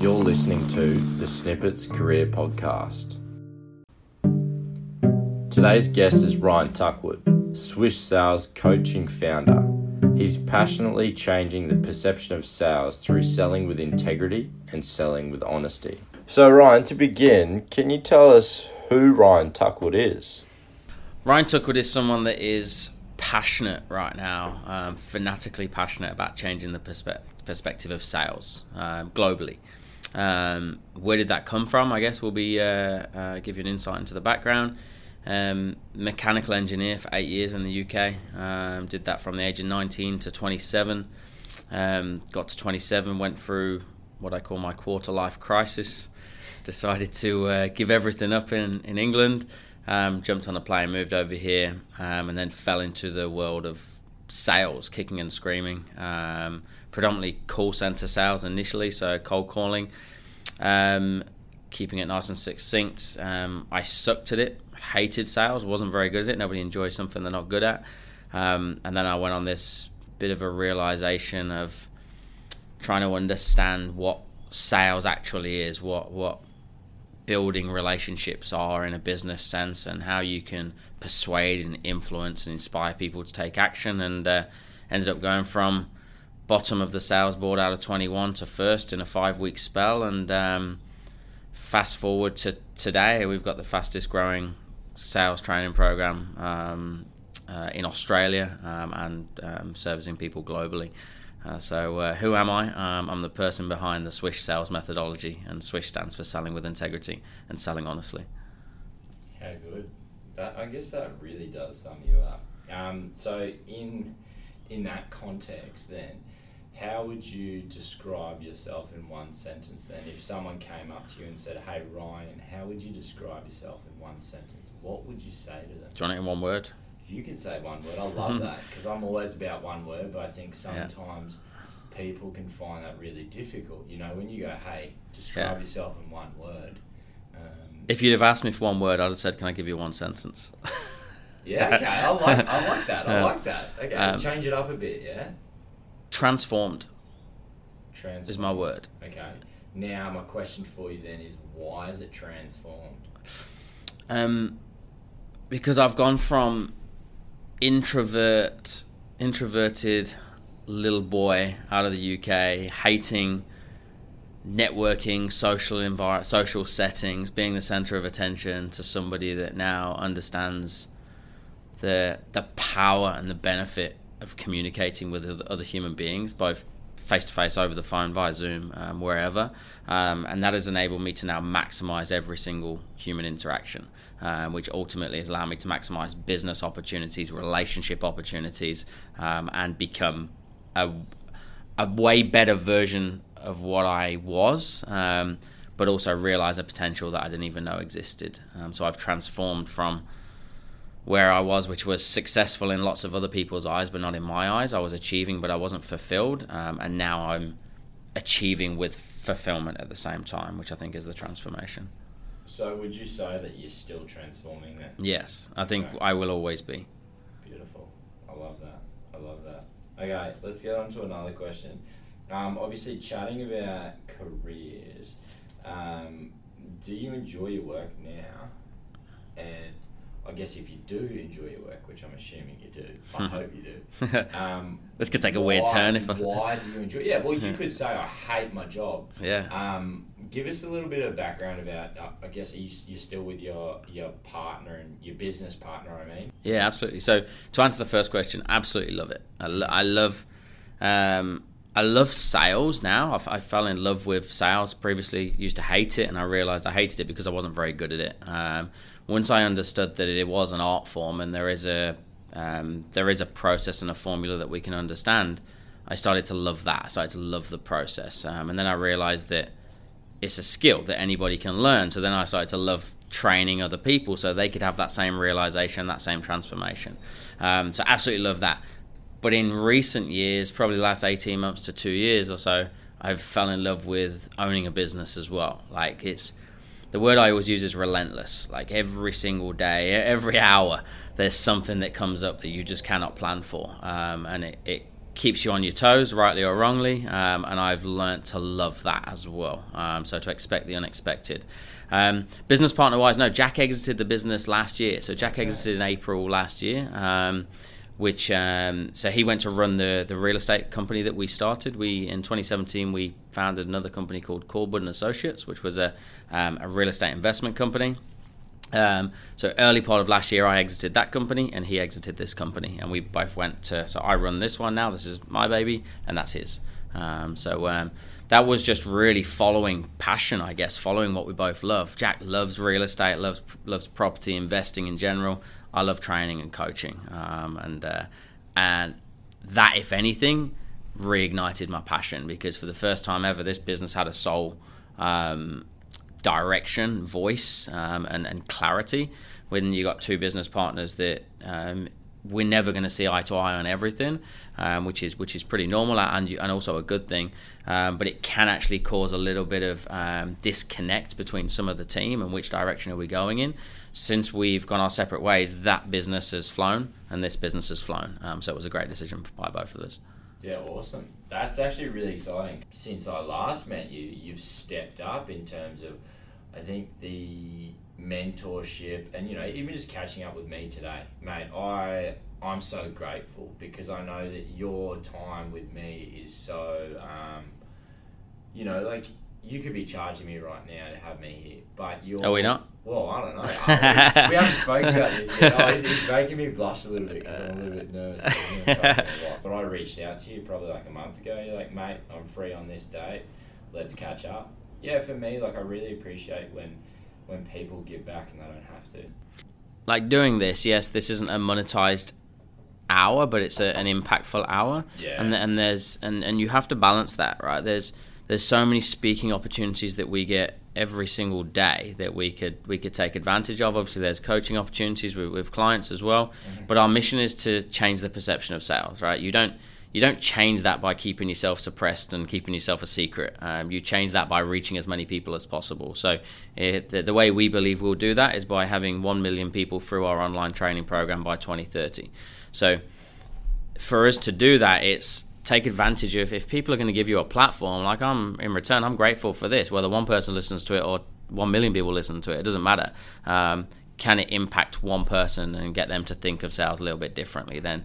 You're listening to the Snippets Career Podcast. Today's guest is Ryan Tuckwood, Swish Sales coaching founder. He's passionately changing the perception of sales through selling with integrity and selling with honesty. So, Ryan, to begin, can you tell us who Ryan Tuckwood is? Ryan Tuckwood is someone that is passionate right now, um, fanatically passionate about changing the perspe- perspective of sales um, globally. Um, where did that come from? I guess we'll be uh, uh, give you an insight into the background. Um, mechanical engineer for eight years in the UK. Um, did that from the age of 19 to 27. Um, got to 27, went through what I call my quarter life crisis decided to uh, give everything up in, in England, um, jumped on a plane, moved over here, um, and then fell into the world of sales, kicking and screaming. Um, predominantly call center sales initially, so cold calling, um, keeping it nice and succinct. Um, I sucked at it, hated sales, wasn't very good at it. Nobody enjoys something they're not good at. Um, and then I went on this bit of a realization of trying to understand what sales actually is, what what building relationships are in a business sense and how you can persuade and influence and inspire people to take action. And uh, ended up going from bottom of the sales board out of 21 to first in a five week spell. And um, fast forward to today we've got the fastest growing sales training program um, uh, in Australia um, and um, servicing people globally uh, so, uh, who am I? Um, I'm the person behind the Swish sales methodology, and Swish stands for selling with integrity and selling honestly. How good. That, I guess that really does sum you up. Um, so, in in that context, then, how would you describe yourself in one sentence? Then, if someone came up to you and said, "Hey, Ryan, how would you describe yourself in one sentence?" What would you say to them? Do you want it in one word? You can say one word. I love that because I'm always about one word, but I think sometimes yeah. people can find that really difficult. You know, when you go, "Hey, describe yeah. yourself in one word." Um, if you'd have asked me for one word, I'd have said, "Can I give you one sentence?" yeah, okay, I like, I like that. I like that. Okay, um, change it up a bit. Yeah. Transformed. Transformed is my word. Okay. Now my question for you then is, why is it transformed? Um, because I've gone from introvert, introverted little boy out of the UK, hating networking, social envir- social settings, being the center of attention, to somebody that now understands the the power and the benefit of communicating with other human beings, both face to face, over the phone, via Zoom, um, wherever, um, and that has enabled me to now maximize every single human interaction um, which ultimately has allowed me to maximize business opportunities, relationship opportunities, um, and become a, a way better version of what I was, um, but also realize a potential that I didn't even know existed. Um, so I've transformed from where I was, which was successful in lots of other people's eyes, but not in my eyes. I was achieving, but I wasn't fulfilled. Um, and now I'm achieving with fulfillment at the same time, which I think is the transformation. So would you say that you're still transforming that? Yes, I think okay. I will always be. Beautiful. I love that. I love that. Okay, let's get on to another question. Um, obviously, chatting about careers, um, do you enjoy your work now? And I guess if you do enjoy your work, which I'm assuming you do, I hope you do. Um, this could take a weird turn. If I... why do you enjoy? Yeah, well, you could say I hate my job. Yeah. Um, give us a little bit of background about. Uh, I guess you you're still with your your partner and your business partner. I mean. Yeah, absolutely. So to answer the first question, absolutely love it. I, lo- I love. Um, I love sales now. I, I, fell in love with sales. Previously, used to hate it, and I realized I hated it because I wasn't very good at it. Um, once I understood that it was an art form and there is a um, there is a process and a formula that we can understand, I started to love that. I started to love the process, um, and then I realized that it's a skill that anybody can learn. So then I started to love training other people so they could have that same realization, that same transformation. Um, so absolutely love that. But in recent years, probably the last 18 months to two years or so, I've fell in love with owning a business as well. Like it's the word I always use is relentless. Like every single day, every hour, there's something that comes up that you just cannot plan for, um, and it, it keeps you on your toes, rightly or wrongly, um, and I've learnt to love that as well. Um, so to expect the unexpected. Um, business partner wise, no, Jack exited the business last year. So Jack exited in April last year. Um, which um, so he went to run the the real estate company that we started. We in 2017 we founded another company called Corbin and Associates, which was a um, a real estate investment company. Um, so early part of last year, I exited that company, and he exited this company, and we both went to. So I run this one now. This is my baby, and that's his. Um, so um, that was just really following passion, I guess, following what we both love. Jack loves real estate, loves loves property investing in general. I love training and coaching, um, and uh, and that, if anything, reignited my passion because for the first time ever, this business had a soul, um, direction, voice, um, and and clarity. When you got two business partners that um, we're never going to see eye to eye on everything, um, which is which is pretty normal and and also a good thing. Um, but it can actually cause a little bit of um, disconnect between some of the team and which direction are we going in. Since we've gone our separate ways, that business has flown and this business has flown. Um, so it was a great decision by both of us. Yeah, awesome. That's actually really exciting. Since I last met you, you've stepped up in terms of, I think the mentorship and you know even just catching up with me today mate i i'm so grateful because i know that your time with me is so um, you know like you could be charging me right now to have me here but you're are we not well i don't know I, we, we, haven't spoken about this yet oh, it's, it's, making me blush a little bit because i'm a little bit nervous uh, but i reached out to you probably like a month ago you're like mate i'm free on this date let's catch up yeah for me like i really appreciate when when people give back and they don't have to. Like doing this, yes, this isn't a monetized hour, but it's a, an impactful hour. Yeah. And and there's and, and you have to balance that, right? There's there's so many speaking opportunities that we get every single day that we could we could take advantage of. Obviously, there's coaching opportunities with, with clients as well. Mm-hmm. But our mission is to change the perception of sales, right? You don't you don't change that by keeping yourself suppressed and keeping yourself a secret. Um, you change that by reaching as many people as possible. So, it, the, the, way we believe we'll do that is by having 1 million people through our online training program by 2030. So, for us to do that, it's take advantage of if people are going to give you a platform, like I'm in return, I'm grateful for this, whether one person listens to it or 1 million people listen to it, it doesn't matter. Um, can it impact one person and get them to think of sales a little bit differently? Then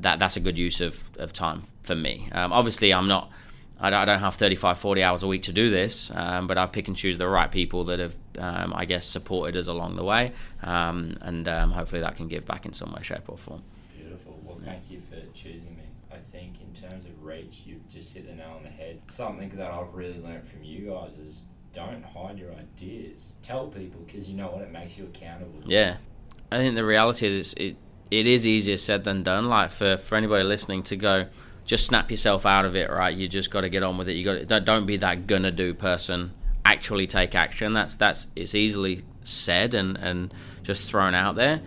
that that's a good use of, of time for me. Um, obviously, I'm not. I don't have 35, 40 hours a week to do this, um, but I pick and choose the right people that have, um, I guess, supported us along the way, um, and um, hopefully that can give back in some way, shape, or form. Beautiful. Well, thank you for choosing me. I think in terms of reach, you've just hit the nail on the head. Something that I've really learned from you guys is don't hide your ideas. Tell people because you know what it makes you accountable. Yeah, I think the reality is it it is easier said than done. Like for, for anybody listening to go, just snap yourself out of it, right? You just got to get on with it. You got don't, don't be that gonna do person. Actually take action. That's that's it's easily said and and just thrown out there.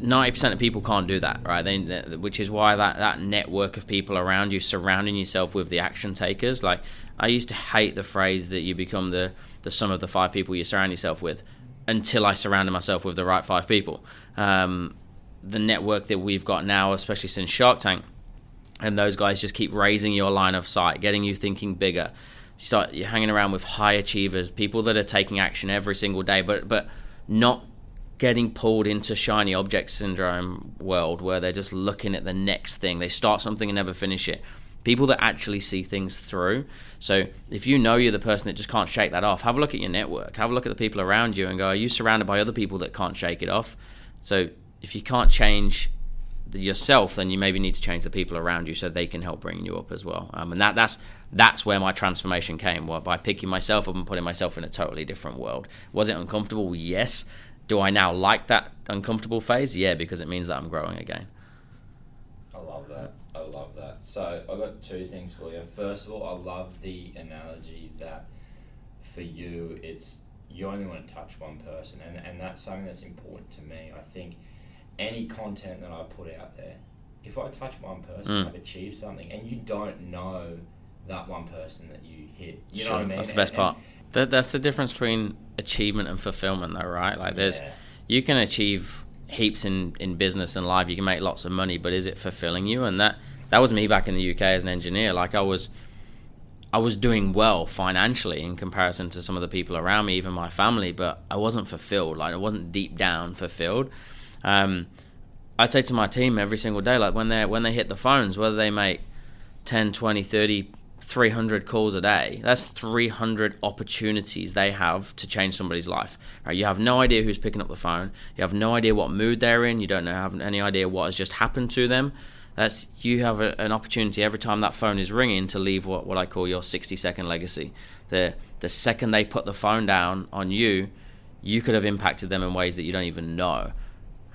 Ninety percent of people can't do that, right? They, which is why that that network of people around you, surrounding yourself with the action takers. Like I used to hate the phrase that you become the the sum of the five people you surround yourself with, until I surrounded myself with the right five people. Um, the network that we've got now, especially since Shark Tank, and those guys just keep raising your line of sight, getting you thinking bigger. You start you're hanging around with high achievers, people that are taking action every single day, but but not getting pulled into shiny object syndrome world where they're just looking at the next thing. They start something and never finish it. People that actually see things through. So if you know you're the person that just can't shake that off, have a look at your network. Have a look at the people around you and go, are you surrounded by other people that can't shake it off? So if you can't change yourself, then you maybe need to change the people around you so they can help bring you up as well. Um, and that that's that's where my transformation came. Well, by picking myself up and putting myself in a totally different world. Was it uncomfortable? Yes. Do I now like that uncomfortable phase? Yeah, because it means that I'm growing again. I love that. I love that. So I've got two things for you. First of all, I love the analogy that for you, it's you only want to touch one person, and, and that's something that's important to me. I think any content that I put out there, if I touch one person, mm. I've achieved something, and you don't know that one person that you hit. You sure, know what I mean? That's the best and, part. That, that's the difference between achievement and fulfillment, though, right? Like, there's yeah. you can achieve heaps in in business and life. You can make lots of money, but is it fulfilling you? And that that was me back in the UK as an engineer. Like I was, I was doing well financially in comparison to some of the people around me, even my family, but I wasn't fulfilled. Like I wasn't deep down fulfilled. Um, I say to my team every single day, like when they when they hit the phones, whether they make 10, 20, 30, 300 calls a day. That's 300 opportunities they have to change somebody's life. Right? You have no idea who's picking up the phone. You have no idea what mood they're in. You don't know, have any idea what has just happened to them. That's you have a, an opportunity every time that phone is ringing to leave what, what I call your 60 second legacy. The the second they put the phone down on you, you could have impacted them in ways that you don't even know.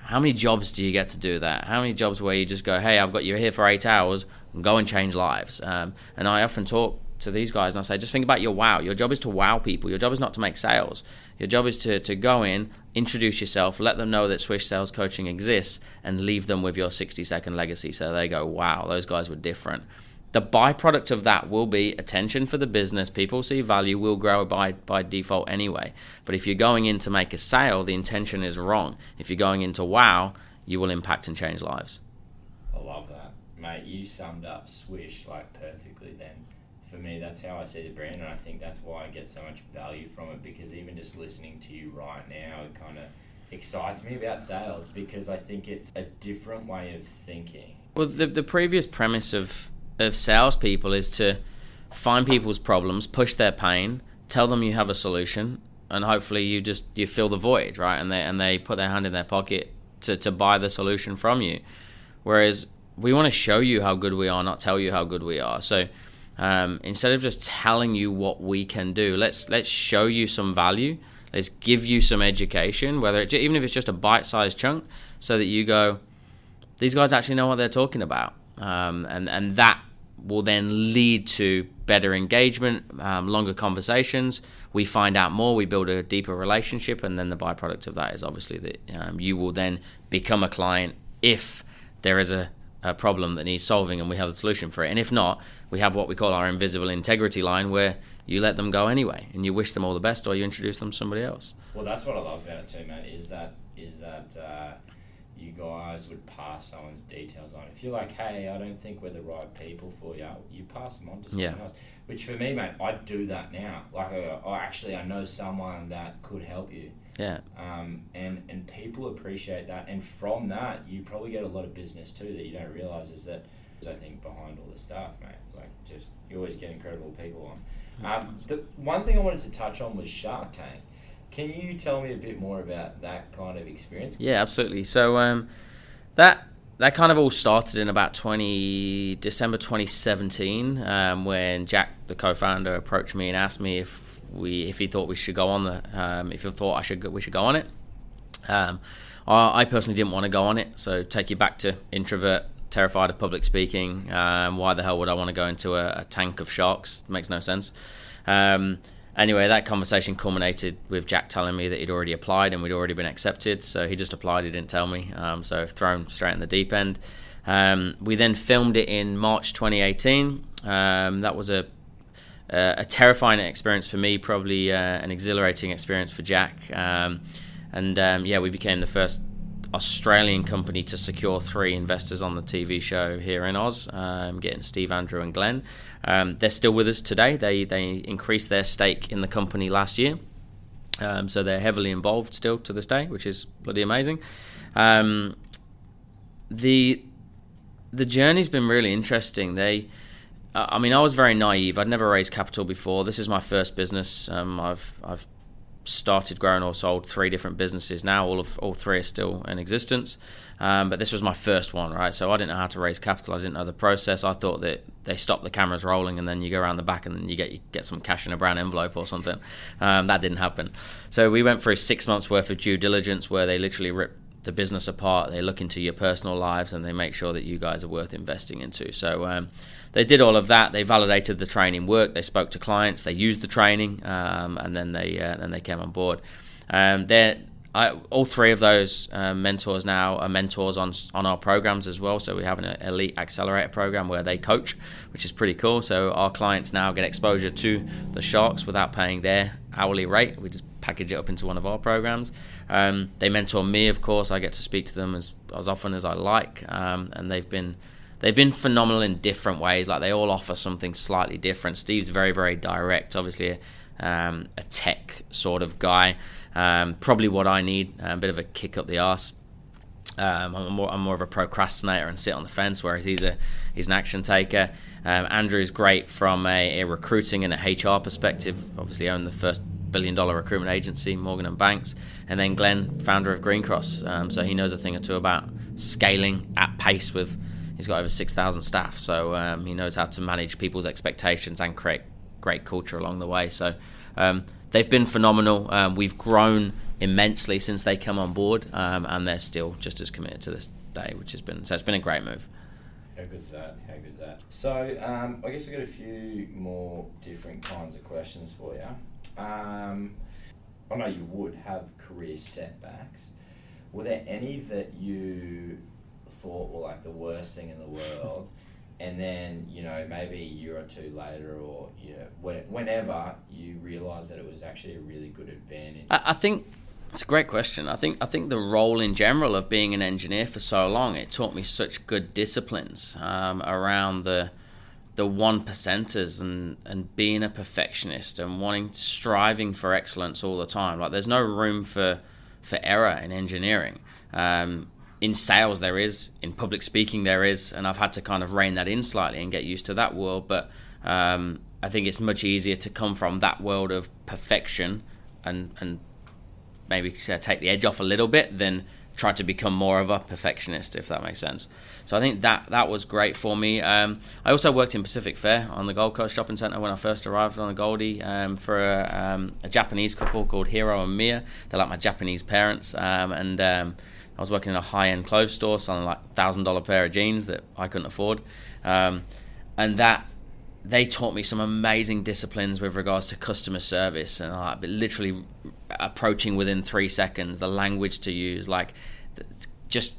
How many jobs do you get to do that? How many jobs where you just go, hey, I've got you here for eight hours, and go and change lives? Um, and I often talk to these guys and I say, just think about your wow. Your job is to wow people. Your job is not to make sales. Your job is to, to go in, introduce yourself, let them know that Swish Sales Coaching exists, and leave them with your 60 second legacy so they go, wow, those guys were different the byproduct of that will be attention for the business. People see value will grow by, by default anyway. But if you're going in to make a sale, the intention is wrong. If you're going into wow, you will impact and change lives. I love that. Mate, you summed up Swish like perfectly then. For me, that's how I see the brand, and I think that's why I get so much value from it because even just listening to you right now, it kind of excites me about sales because I think it's a different way of thinking. Well, the, the previous premise of of salespeople is to find people's problems, push their pain, tell them you have a solution, and hopefully you just you fill the void, right? And they and they put their hand in their pocket to, to buy the solution from you. Whereas we want to show you how good we are, not tell you how good we are. So um, instead of just telling you what we can do, let's let's show you some value. Let's give you some education, whether it, even if it's just a bite-sized chunk, so that you go, these guys actually know what they're talking about um, and and that will then lead to better engagement, um, longer conversations. We find out more, we build a deeper relationship, and then the byproduct of that is obviously that um, you will then become a client if there is a, a problem that needs solving and we have the solution for it. And if not, we have what we call our invisible integrity line where you let them go anyway and you wish them all the best or you introduce them to somebody else. Well, that's what I love about it too, man, is that is that. Uh you guys would pass someone's details on. If you're like, hey, I don't think we're the right people for you, you pass them on to someone yeah. else. Which for me, mate, I do that now. Like, uh, oh, actually, I know someone that could help you. Yeah. Um, and and people appreciate that, and from that, you probably get a lot of business too that you don't realize is that. I think behind all the stuff, mate, like just you always get incredible people on. Um, the one thing I wanted to touch on was Shark Tank. Can you tell me a bit more about that kind of experience? Yeah, absolutely. So um, that that kind of all started in about 20 December 2017 um, when Jack, the co-founder, approached me and asked me if we if he thought we should go on the um, if he thought I should we should go on it. Um, I, I, personally didn't want to go on it, so take you back to introvert, terrified of public speaking. Um, why the hell would I want to go into a, a tank of sharks? It makes no sense. Anyway, that conversation culminated with Jack telling me that he'd already applied and we'd already been accepted. So he just applied, he didn't tell me. Um, so thrown straight in the deep end. Um, we then filmed it in March 2018. Um, that was a, a, a terrifying experience for me, probably uh, an exhilarating experience for Jack. Um, and um, yeah, we became the first Australian company to secure three investors on the TV show here in Oz, um, getting Steve, Andrew, and Glenn. Um, they're still with us today. They they increased their stake in the company last year, um, so they're heavily involved still to this day, which is bloody amazing. Um, the the journey's been really interesting. They I mean, I was very naive. I'd never raised capital before. This is my first business. Um, I've I've started, grown, or sold three different businesses now. All of all three are still in existence, um, but this was my first one, right? So I didn't know how to raise capital. I didn't know the process. I thought that they stop the cameras rolling and then you go around the back and then you get you get some cash in a brown envelope or something. Um, that didn't happen. So we went through six months worth of due diligence where they literally rip the business apart. They look into your personal lives and they make sure that you guys are worth investing into. So um, they did all of that. They validated the training work. They spoke to clients. They used the training, um, and then they uh, then they came on board. Um, they're I, all three of those uh, mentors now are mentors on on our programs as well. So we have an elite accelerator program where they coach, which is pretty cool. So our clients now get exposure to the sharks without paying their hourly rate. We just package it up into one of our programs. Um, they mentor me, of course. I get to speak to them as as often as I like, um, and they've been they've been phenomenal in different ways. Like they all offer something slightly different. Steve's very very direct, obviously a, um, a tech sort of guy. Um, probably what I need, a bit of a kick up the arse. Um, I'm, more, I'm more of a procrastinator and sit on the fence, whereas he's a he's an action taker. Um, Andrew is great from a, a, recruiting and a HR perspective. Obviously, owned the first billion dollar recruitment agency, Morgan and Banks, and then Glenn, founder of Greencross. Um, so he knows a thing or two about scaling at pace with. He's got over six thousand staff, so um, he knows how to manage people's expectations and create great culture along the way. So um, they've been phenomenal. Um, we've grown immensely since they come on board, um, and they're still just as committed to this day, which has been so it's been a great move. How good's that? How good's that? So um, I guess I've got a few more different kinds of questions for you. Um, I know you would have career setbacks. Were there any that you thought were like the worst thing in the world? and then you know maybe a year or two later or you know when, whenever you realize that it was actually a really good advantage. I, I, think it's a great question. I think i think the role in general of being an engineer for so long it taught me such good disciplines um, around the the one percenters and and being a perfectionist and wanting striving for excellence all the time. Like there's no room for for error in engineering. Um, in sales there is, in public speaking there is, and I've had to kind of rein that in slightly and get used to that world. But um, I think it's much easier to come from that world of perfection and and maybe take the edge off a little bit than try to become more of a perfectionist, if that makes sense. So I think that that was great for me. Um, I also worked in Pacific Fair on the Gold Coast Shopping Centre when I first arrived on the Goldie um, for a, um, a, Japanese couple called Hiro and Mia. They're like my Japanese parents, um, and um, I was working in a high end clothes store selling like thousand dollar pair of jeans that I couldn't afford, um, and that they taught me some amazing disciplines with regards to customer service and like literally approaching within three seconds, the language to use, like just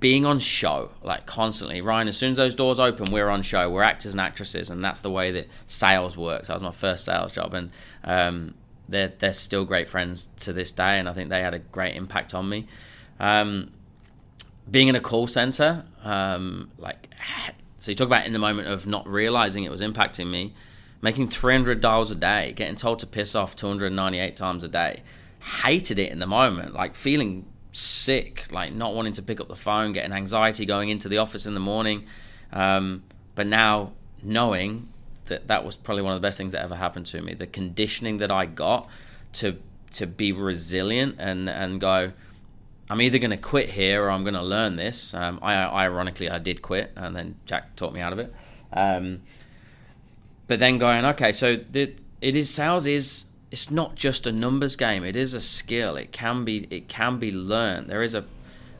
being on show like constantly. Ryan as soon as those doors open we're on show. We're actors and actresses and that's the way that sales works. That was my first sales job and um, they're, they're still great friends to this day and i think they had a great impact on me um, being in a call center, um, like, so you talk about in the moment of not realizing it was impacting me, making 300 dials a day, getting told to piss off 298 times a day. Hated it in the moment, like feeling sick, like not wanting to pick up the phone, getting anxiety going into the office in the morning. Um, but now knowing that that was probably one of the best things that ever happened to me, the conditioning that I got to to be resilient and and go, I'm either going to quit here or I'm going to learn this. Um, I, ironically, I did quit, and then Jack taught me out of it. Um, but then going, okay, so the, it is sales is it's not just a numbers game. It is a skill. It can be it can be learned. There is a,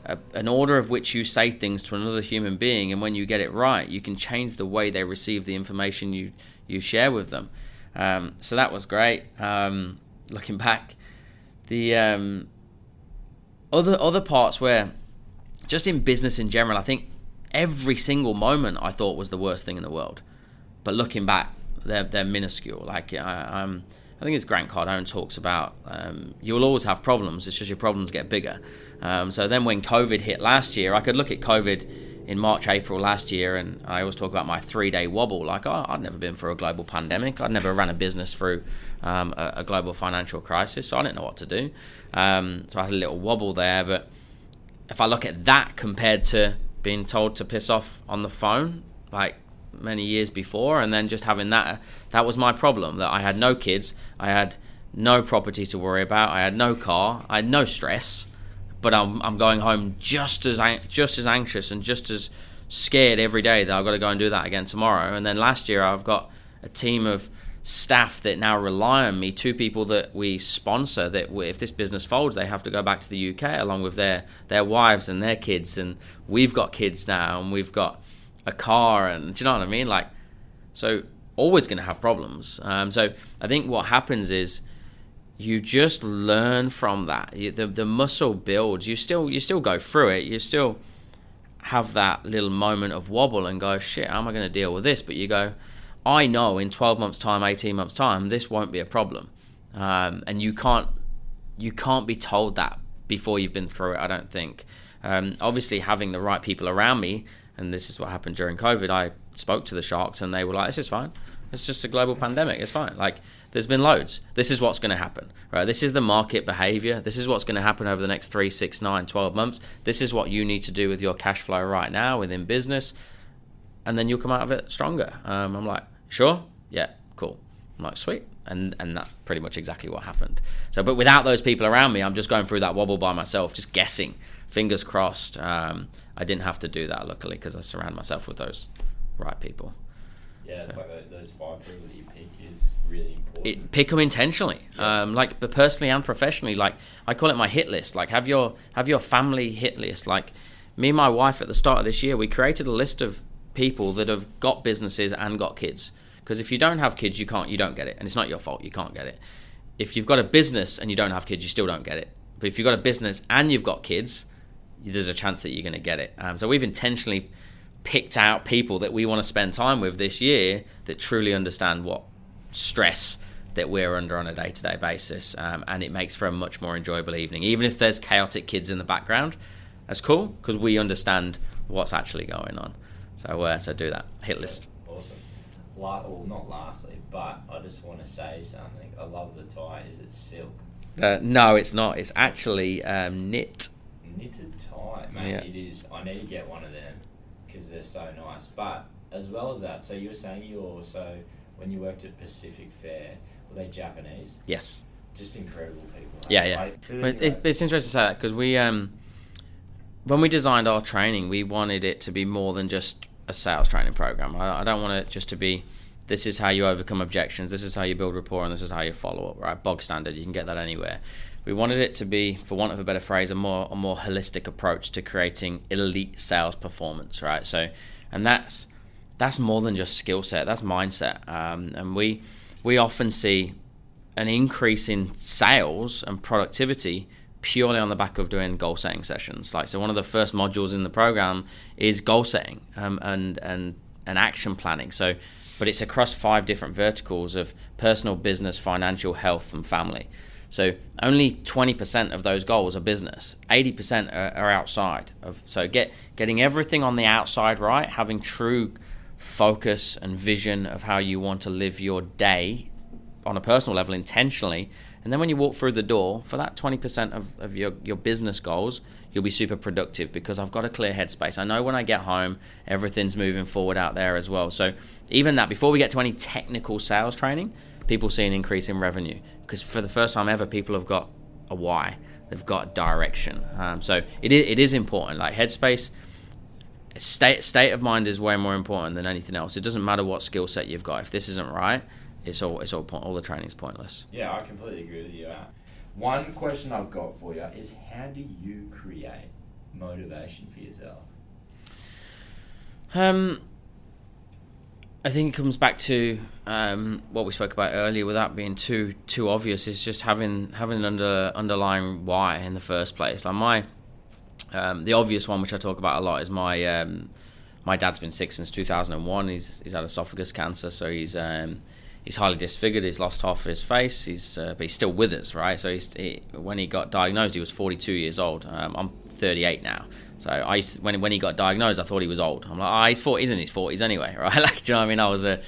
a an order of which you say things to another human being, and when you get it right, you can change the way they receive the information you you share with them. Um, so that was great. Um, looking back, the um, other other parts where just in business in general, I think every single moment I thought was the worst thing in the world. But looking back, they're they're minuscule. Like I, um, I think it's Grant Cardone talks about um, you will always have problems. It's just your problems get bigger. Um, so then when COVID hit last year, I could look at COVID in March, April last year, and I always talk about my three day wobble. Like oh, I'd never been through a global pandemic. I'd never ran a business through um, a, a, global financial crisis, so I didn't know what to do. Um, so I had a little wobble there. But if I look at that compared to being told to piss off on the phone, like many years before, and then just having that, that was my problem. That I had no kids, I had no property to worry about, I had no car, I had no stress. But I'm, I'm going home just as just as anxious and just as scared every day that I've got to go and do that again tomorrow. And then last year I've got a team of staff that now rely on me, two people that we sponsor, that if this business folds, they have to go back to the UK along with their, their wives and their kids. And we've got kids now and we've got a car. And do you know what I mean? Like, so always going to have problems. Um, so I think what happens is you just learn from that. You, the, the muscle builds. You still, you still go through it. You still have that little moment of wobble and go, shit, how am I going to deal with this? But you go, I know in 12 months' time, 18 months' time, this won't be a problem. Um, and you can't you can't be told that before you've been through it. I don't think. Um, obviously, having the right people around me and this is what happened during COVID. I spoke to the sharks, and they were like, "This is fine. It's just a global pandemic. It's fine. Like there's been loads. This is what's going to happen, right? This is the market behavior. This is what's going to happen over the next three, six, nine, 12 months. This is what you need to do with your cash flow right now within business, and then you'll come out of it stronger. Um, I'm like, sure, yeah, cool. I'm like, sweet. And, and that's pretty much exactly what happened. So, but without those people around me, I'm just going through that wobble by myself, just guessing, fingers crossed. Um, I didn't have to do that, luckily, because I surround myself with those right people. Yeah, it's like those five people that you pick is really important. It, pick them intentionally, yeah. um, like but personally and professionally. Like I call it my hit list. Like have your have your family hit list. Like me and my wife at the start of this year, we created a list of people that have got businesses and got kids. Because if you don't have kids, you can't you don't get it, and it's not your fault. You can't get it. If you've got a business and you don't have kids, you still don't get it. But if you've got a business and you've got kids, there's a chance that you're going to get it. Um, so we've intentionally picked out people that we want to spend time with this year that truly understand what stress that we're under on a day to day basis. Um, and it makes for a much more enjoyable evening. Even if there's chaotic kids in the background, that's cool because we understand what's actually going on. So, uh, so do that. Hit list. Awesome. La- well, not lastly, but I just want to say something. I love the tie. Is it silk? Uh, no, it's not. It's actually um, knit. Knitted tie, man. Yeah. It is. I need to get one of them because they're so nice. But as well as that, so you were saying you also when you worked at Pacific Fair, were they Japanese? Yes. Just incredible people. Yeah, yeah. It's, it's, it's, interesting to say that because we, um, when we designed our training, we wanted it to be more than just a sales training program. I, I don't want it just to be this is how you overcome objections, this is how you build rapport, and this is how you follow up. Right, bog standard. You can get that anywhere. We wanted it to be, for want of a better phrase, a more a more holistic approach to creating elite sales performance. Right, so, and that's that's more than just skill set. That's mindset, um, and we we often see an increase in sales and productivity purely on the back of doing goal setting sessions. Like so, one of the first modules in the program is goal setting um, and and and action planning. So, but it's across five different verticals of personal, business, financial, health, and family. So only 20% of those goals are business. 80% are, are outside of. So get getting everything on the outside right, having true focus and vision of how you want to live your day on a personal level intentionally. And then when you walk through the door, for that 20% of, of your, your business goals, you'll be super productive because I've got a clear headspace. I know when I get home, everything's moving forward out there as well. So, even that, before we get to any technical sales training, people see an increase in revenue because for the first time ever, people have got a why, they've got direction. Um, so it is, it is important. Like headspace, state state of mind is way more important than anything else. It doesn't matter what skill set you've got. If this isn't right, it's all it's all point, all the training's pointless. Yeah, I completely agree with you. One question I've got for you is how do you create motivation for yourself? Um, I think it comes back to um, what we spoke about earlier, without being too too obvious. Is just having having an under underlying why in the first place. Like my um, the obvious one, which I talk about a lot, is my um, my dad's been sick since 2001. He's he's had esophagus cancer, so he's um, he's highly disfigured. He's lost half of his face. He's uh, but he's still with us, right? So he's he, when he got diagnosed, he was 42 years old. Um, I'm 38 now, so I used to, when when he got diagnosed, I thought he was old. I'm like, oh, he's 40, he's in his 40s anyway, right? like, do you know what I mean? I was a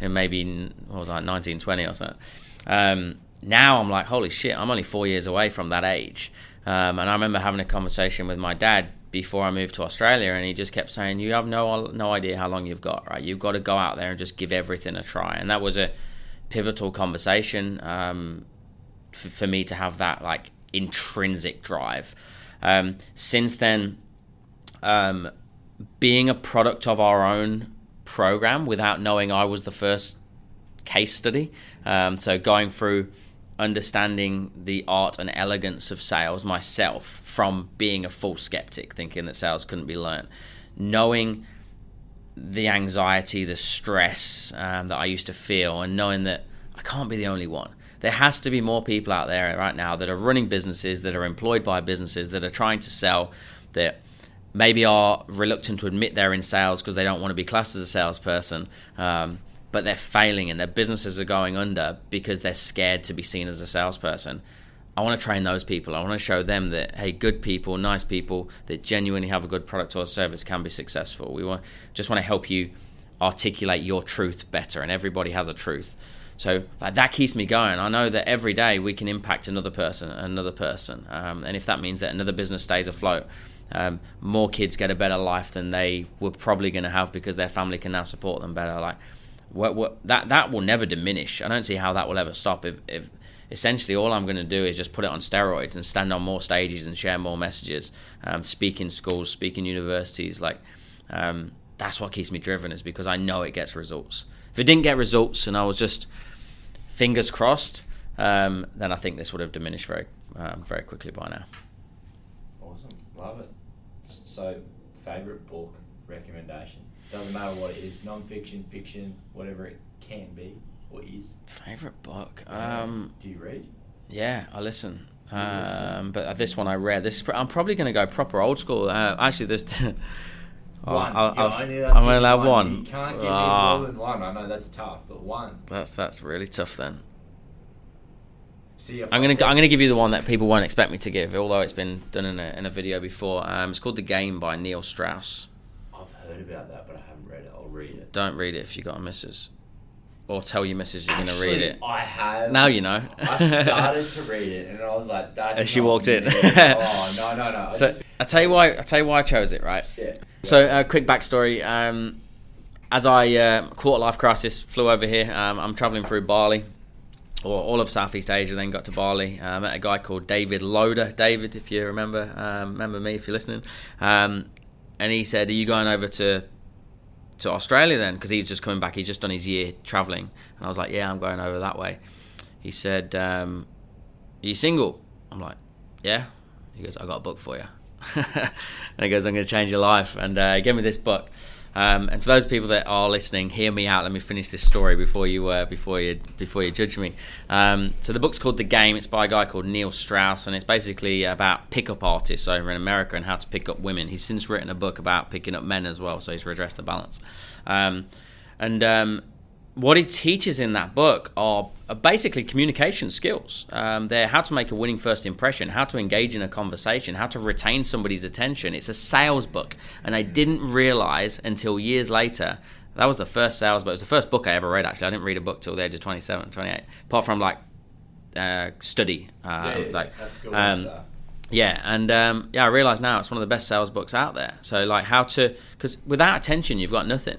maybe what was I 19, 20 or something. Um, now I'm like, holy shit, I'm only four years away from that age. Um, and I remember having a conversation with my dad before I moved to Australia, and he just kept saying, "You have no no idea how long you've got, right? You've got to go out there and just give everything a try." And that was a pivotal conversation um, for, for me to have that like intrinsic drive. Um, since then, um, being a product of our own program without knowing I was the first case study. Um, so going through understanding the art and elegance of sales myself from being a full skeptic, thinking that sales couldn't be learned, knowing the anxiety, the stress um, that I used to feel, and knowing that I can't be the only one. There has to be more people out there right now that are running businesses, that are employed by businesses, that are trying to sell, that maybe are reluctant to admit they're in sales because they don't want to be classed as a salesperson, um, but they're failing and their businesses are going under because they're scared to be seen as a salesperson. I want to train those people. I want to show them that hey, good people, nice people that genuinely have a good product or service can be successful. We want just want to help you articulate your truth better, and everybody has a truth. So like that keeps me going. I know that every day we can impact another person, another person, um, and if that means that another business stays afloat, um, more kids get a better life than they were probably going to have because their family can now support them better. Like what, what, that that will never diminish. I don't see how that will ever stop. If, if essentially all I'm going to do is just put it on steroids and stand on more stages and share more messages, um, speak in schools, speak in universities, like. Um, that's what keeps me driven is because I know it gets results. If it didn't get results and I was just fingers crossed, um, then I think this would have diminished very, um, very quickly by now. Awesome, love it. So, favorite book recommendation? Doesn't matter what it is, non-fiction, fiction, whatever it can be or is. Favorite book? Um, Do you read? yeah, I listen. Um, but this one I read. This pr- I'm probably going to go proper old school. Uh, actually, this. Oh, One. I'll, Yeah, I'll, I knew I'm that's going to gonna allow one. You can't give me Ah, more than one. I know that's tough, but one. that's that's really tough. Then See if I'm gonna I'm gonna give you the one that people won't expect me to give, although it's been done in a, in a video before. Um, it's called The Game by Neil Strauss. Heard about that, but I haven't read it. I'll read it. Don't read it if you got a missus, or tell your missus you're going to read it. I have. Now you know. I started to read it, and I was like, "That's." And she not walked in. me. oh no no no! I so just- I tell you why. I tell you why I chose it. Right. yeah. So, uh, quick backstory. Um, as I uh, quarter life crisis flew over here, um, I'm traveling through Bali, or all of Southeast Asia. Then got to Bali. I met a guy called David Loader. David, if you remember, um, remember me if you're listening. Um, and he said, "Are you going over to to Australia then?" Because he's just coming back. He's just done his year traveling. And I was like, "Yeah, I'm going over that way." He said, um, "Are you single?" I'm like, "Yeah." He goes, "I got a book for you." and he goes, "I'm going to change your life." And uh, he gave me this book. Um, and for those people that are listening, hear me out. Let me finish this story before you uh, before you before you judge me. Um, so the book's called The Game. It's by a guy called Neil Strauss, and it's basically about pickup artists over in America and how to pick up women. He's since written a book about picking up men as well, so he's redressed the balance. Um, and um, what he teaches in that book are, are basically communication skills. Um, they're how to make a winning first impression, how to engage in a conversation, how to retain somebody's attention. It's a sales book, and I didn't realize until years later. That was the first sales book. It was the first book I ever read. Actually, I didn't read a book till the age of 27, 28. Apart from like uh, study, uh, Yeah, yeah, like that's good um, stuff. yeah, and um, yeah, I realize now it's one of the best sales books out there. So like how to, because without attention, you've got nothing.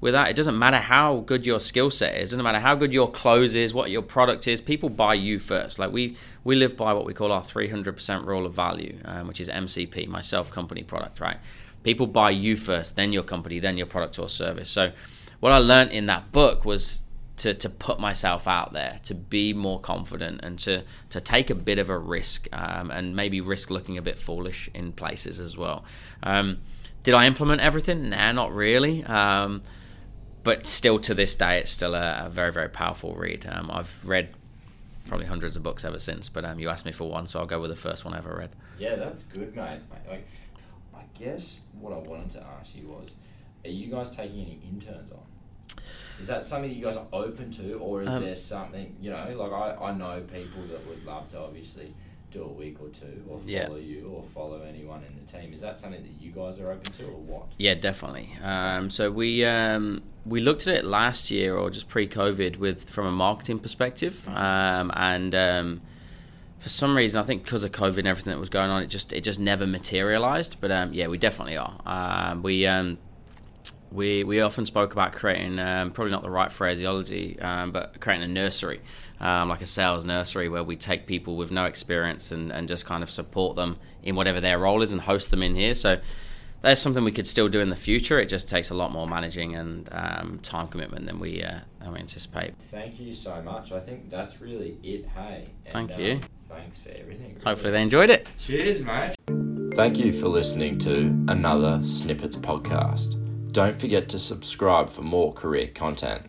Without it doesn't matter how good your skill set is, it doesn't matter how good your clothes is, what your product is. People buy you first. Like we we live by what we call our 300% rule of value, um, which is MCP, my self company product. Right? People buy you first, then your company, then your product or service. So what I learned in that book was to, to put myself out there, to be more confident, and to to take a bit of a risk, um, and maybe risk looking a bit foolish in places as well. Um, did I implement everything? Nah, not really. Um, but still, to this day, it's still a, a very very powerful read. Um, I've read probably hundreds of books ever since, but um, you asked me for one, so I'll go with the first one I ever read. Yeah, that's good, mate. Like, like, I guess what I wanted to ask you was, are you guys taking any interns on? Is that something that you guys are open to, or is Um, there something you know? Like I, I know people that would love to obviously do a week or two, or follow Yeah. you, or follow anyone in the team. Is that something that you guys are open to, or what? Yeah, definitely. Um, so we um, we looked at it last year or just pre-COVID with from a marketing perspective, um, and um, for some reason, I think because of COVID and everything that was going on, it just it just never materialized. But um, yeah, we definitely are. Um, we um, we we often spoke about creating um, probably not the right phraseology, um, but creating a nursery, um, like a sales nursery, where we take people with no experience and, and just kind of support them in whatever their role is and host them in here. So that's something we could still do in the future. It just takes a lot more managing and um, time commitment than we uh, than we anticipate. Thank you so much. I think that's really it. Hey, and, Thank um, you. Thanks for everything. Hopefully they enjoyed it. Cheers, mate. Thank you for listening to another Snippets podcast. Don't forget to subscribe for more career content.